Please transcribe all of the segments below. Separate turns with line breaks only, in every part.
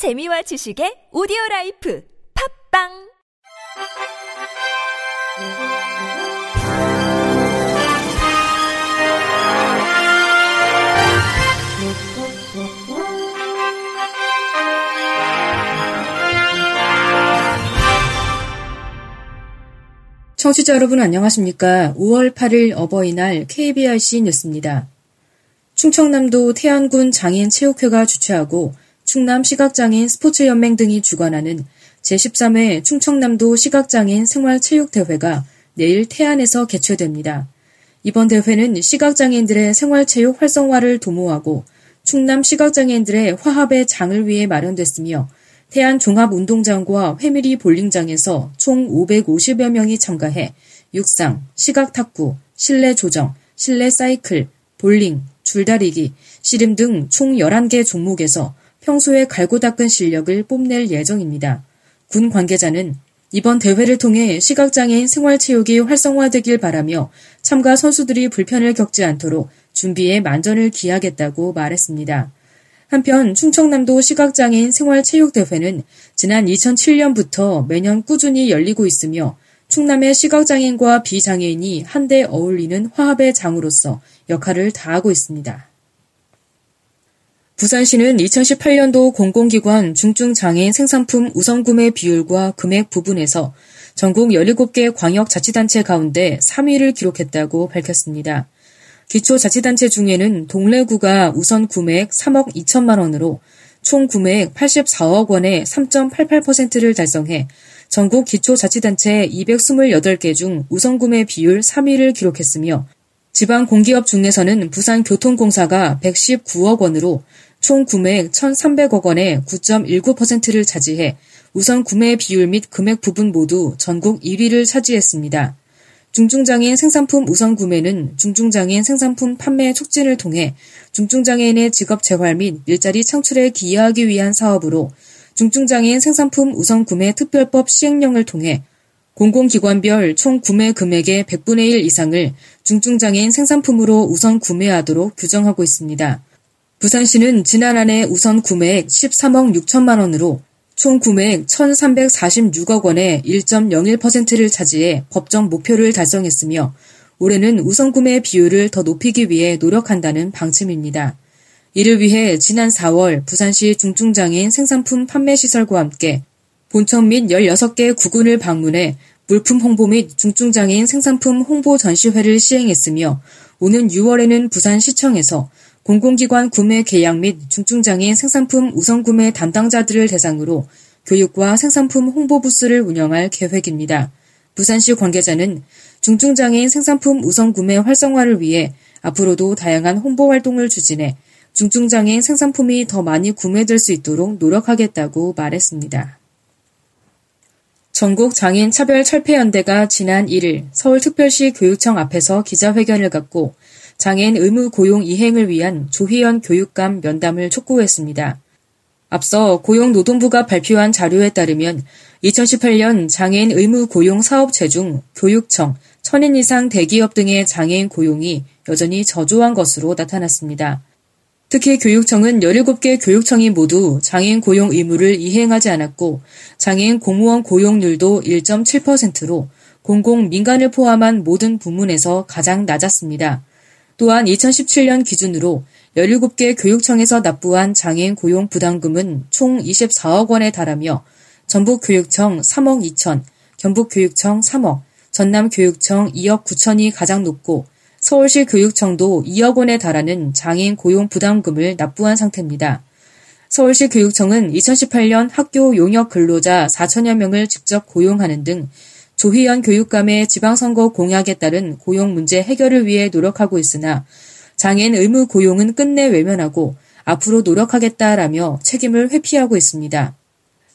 재미와 지식의 오디오 라이프 팝빵
청취자 여러분 안녕하십니까. 5월 8일 어버이날 KBRC 뉴스입니다. 충청남도 태안군 장애인 체육회가 주최하고 충남 시각장애인 스포츠연맹 등이 주관하는 제13회 충청남도 시각장애인 생활체육대회가 내일 태안에서 개최됩니다. 이번 대회는 시각장애인들의 생활체육 활성화를 도모하고 충남 시각장애인들의 화합의 장을 위해 마련됐으며 태안 종합운동장과 회미리 볼링장에서 총 550여 명이 참가해 육상, 시각탁구, 실내 조정, 실내 사이클, 볼링, 줄다리기, 씨름 등 총 11개 종목에서 평소에 갈고 닦은 실력을 뽐낼 예정입니다. 군 관계자는 이번 대회를 통해 시각장애인 생활체육이 활성화되길 바라며 참가 선수들이 불편을 겪지 않도록 준비에 만전을 기하겠다고 말했습니다. 한편 충청남도 시각장애인 생활체육대회는 지난 2007년부터 매년 꾸준히 열리고 있으며 충남의 시각장애인과 비장애인이 한데 어울리는 화합의 장으로서 역할을 다하고 있습니다. 부산시는 2018년도 공공기관 중증장애인 생산품 우선구매 비율과 금액 부분에서 전국 17개 광역자치단체 가운데 3위를 기록했다고 밝혔습니다. 기초자치단체 중에는 동래구가 우선 구매액 3억 2천만 원으로 총 구매액 84억 원의 3.88%를 달성해 전국 기초자치단체 228개 중 우선 구매 비율 3위를 기록했으며 지방 공기업 중에서는 부산교통공사가 119억 원으로 총 구매액 1,300억 원의 9.19%를 차지해 우선 구매 비율 및 금액 부분 모두 전국 1위를 차지했습니다. 중증장애인 생산품 우선 구매는 중증장애인 생산품 판매 촉진을 통해 중증장애인의 직업 재활 및 일자리 창출에 기여하기 위한 사업으로 중증장애인 생산품 우선 구매 특별법 시행령을 통해 공공기관별 총 구매 금액의 100분의 1 이상을 중증장애인 생산품으로 우선 구매하도록 규정하고 있습니다. 부산시는 지난 한 해 우선 구매액 13억 6천만 원으로 총 구매액 1,346억 원의 1.01%를 차지해 법정 목표를 달성했으며 올해는 우선 구매 비율을 더 높이기 위해 노력한다는 방침입니다. 이를 위해 지난 4월 부산시 중증장애인 생산품 판매시설과 함께 본청 및 16개 구군을 방문해 물품 홍보 및 중증장애인 생산품 홍보 전시회를 시행했으며 오는 6월에는 부산시청에서 공공기관 구매 계약 및 중증장애인 생산품 우선 구매 담당자들을 대상으로 교육과 생산품 홍보 부스를 운영할 계획입니다. 부산시 관계자는 중증장애인 생산품 우선 구매 활성화를 위해 앞으로도 다양한 홍보 활동을 추진해 중증장애인 생산품이 더 많이 구매될 수 있도록 노력하겠다고 말했습니다. 전국 장애인 차별 철폐연대가 지난 1일 서울특별시 교육청 앞에서 기자회견을 갖고 장애인 의무 고용 이행을 위한 조희연 교육감 면담을 촉구했습니다. 앞서 고용노동부가 발표한 자료에 따르면 2018년 장애인 의무 고용 사업체 중 교육청, 천인 이상 대기업 등의 장애인 고용이 여전히 저조한 것으로 나타났습니다. 특히 교육청은 17개 교육청이 모두 장애인 고용 의무를 이행하지 않았고 장애인 공무원 고용률도 1.7%로 공공 민간을 포함한 모든 부문에서 가장 낮았습니다. 또한 2017년 기준으로 17개 교육청에서 납부한 장애인 고용 부담금은 총 24억 원에 달하며 전북교육청 3억 2천, 경북교육청 3억, 전남교육청 2억 9천이 가장 높고 서울시 교육청도 2억 원에 달하는 장애인 고용 부담금을 납부한 상태입니다. 서울시 교육청은 2018년 학교 용역 근로자 4천여 명을 직접 고용하는 등 조희연 교육감의 지방선거 공약에 따른 고용 문제 해결을 위해 노력하고 있으나 장애인 의무 고용은 끝내 외면하고 앞으로 노력하겠다라며 책임을 회피하고 있습니다.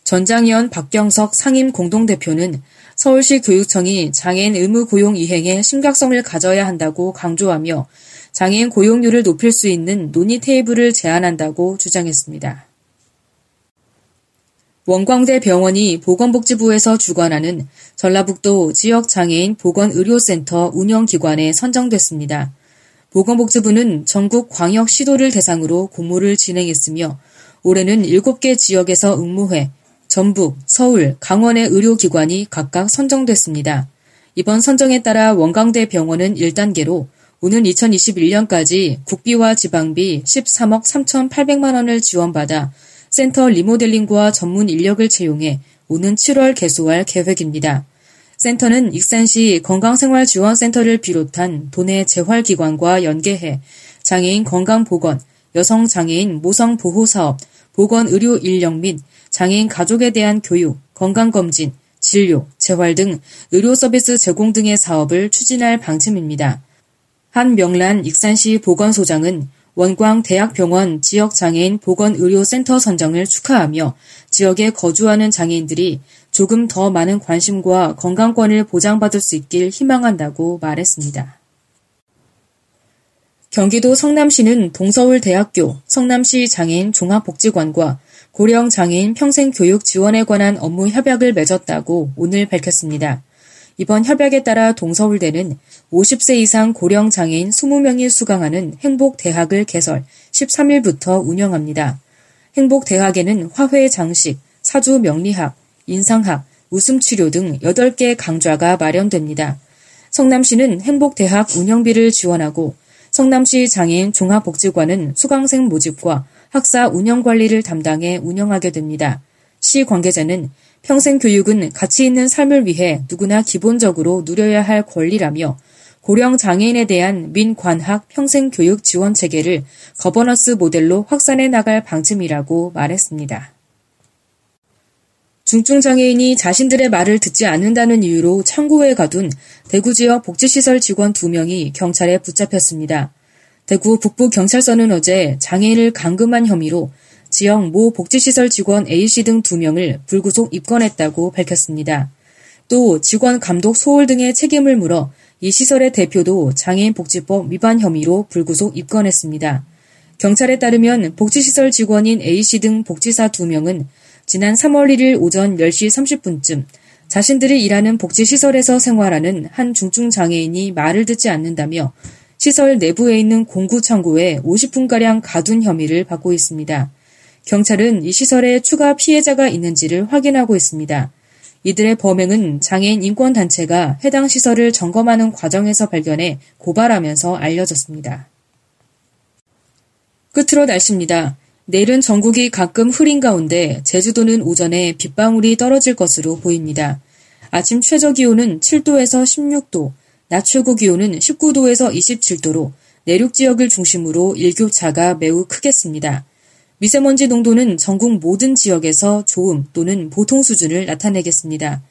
전장현 박경석 상임 공동대표는 서울시 교육청이 장애인 의무 고용 이행에 심각성을 가져야 한다고 강조하며 장애인 고용률을 높일 수 있는 논의 테이블을 제안한다고 주장했습니다. 원광대 병원이 보건복지부에서 주관하는 전라북도 지역장애인 보건의료센터 운영기관에 선정됐습니다. 보건복지부는 전국 광역시도를 대상으로 공모를 진행했으며 올해는 7개 지역에서 응모해 전북, 서울, 강원의 의료기관이 각각 선정됐습니다. 이번 선정에 따라 원광대 병원은 1단계로 오는 2021년까지 국비와 지방비 13억 3,800만 원을 지원받아 센터 리모델링과 전문 인력을 채용해 오는 7월 개소할 계획입니다. 센터는 익산시 건강생활지원센터를 비롯한 도내 재활기관과 연계해 장애인 건강보건, 여성장애인 모성보호사업, 보건의료 인력 및 장애인 가족에 대한 교육, 건강검진, 진료, 재활 등 의료 서비스 제공 등의 사업을 추진할 방침입니다. 한명란 익산시 보건소장은 원광 대학병원 지역 장애인 보건의료센터 선정을 축하하며 지역에 거주하는 장애인들이 조금 더 많은 관심과 건강권을 보장받을 수 있길 희망한다고 말했습니다. 경기도 성남시는 동서울대학교 성남시 장애인 종합복지관과 고령 장애인 평생교육 지원에 관한 업무 협약을 맺었다고 오늘 밝혔습니다. 이번 협약에 따라 동서울대는 50세 이상 고령 장애인 20명이 수강하는 행복대학을 개설 13일부터 운영합니다. 행복대학에는 화훼 장식, 사주 명리학, 인상학, 웃음 치료 등 8개 강좌가 마련됩니다. 성남시는 행복대학 운영비를 지원하고 성남시 장애인 종합복지관은 수강생 모집과 학사 운영 관리를 담당해 운영하게 됩니다. 시 관계자는 평생 교육은 가치 있는 삶을 위해 누구나 기본적으로 누려야 할 권리라며 고령 장애인에 대한 민관학 평생 교육 지원 체계를 거버넌스 모델로 확산해 나갈 방침이라고 말했습니다. 중증 장애인이 자신들의 말을 듣지 않는다는 이유로 창고에 가둔 대구 지역 복지시설 직원 2명이 경찰에 붙잡혔습니다. 대구 북부경찰서는 어제 장애인을 감금한 혐의로 지역 모 복지시설 직원 A씨 등 2명을 불구속 입건했다고 밝혔습니다. 또 직원 감독 소홀 등의 책임을 물어 이 시설의 대표도 장애인 복지법 위반 혐의로 불구속 입건했습니다. 경찰에 따르면 복지시설 직원인 A씨 등 복지사 2명은 지난 3월 1일 오전 10시 30분쯤 자신들이 일하는 복지시설에서 생활하는 한 중증 장애인이 말을 듣지 않는다며 시설 내부에 있는 공구 창고에 50분가량 가둔 혐의를 받고 있습니다. 경찰은 이 시설에 추가 피해자가 있는지를 확인하고 있습니다. 이들의 범행은 장애인 인권단체가 해당 시설을 점검하는 과정에서 발견해 고발하면서 알려졌습니다. 끝으로 날씨입니다. 내일은 전국이 가끔 흐린 가운데 제주도는 오전에 빗방울이 떨어질 것으로 보입니다. 아침 최저 기온은 7도에서 16도, 낮 최고 기온은 19도에서 27도로 내륙 지역을 중심으로 일교차가 매우 크겠습니다. 미세먼지 농도는 전국 모든 지역에서 좋음 또는 보통 수준을 나타내겠습니다.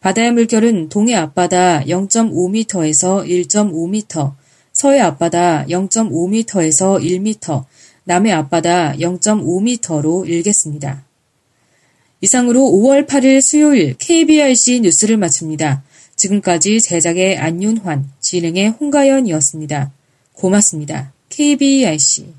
바다의 물결은 동해 앞바다 0.5m에서 1.5m, 서해 앞바다 0.5m에서 1m, 남해 앞바다 0.5m로 일겠습니다. 이상으로 5월 8일 수요일 KBRC 뉴스를 마칩니다. 지금까지 제작의 안윤환, 진행의 홍가연이었습니다. 고맙습니다. KBRC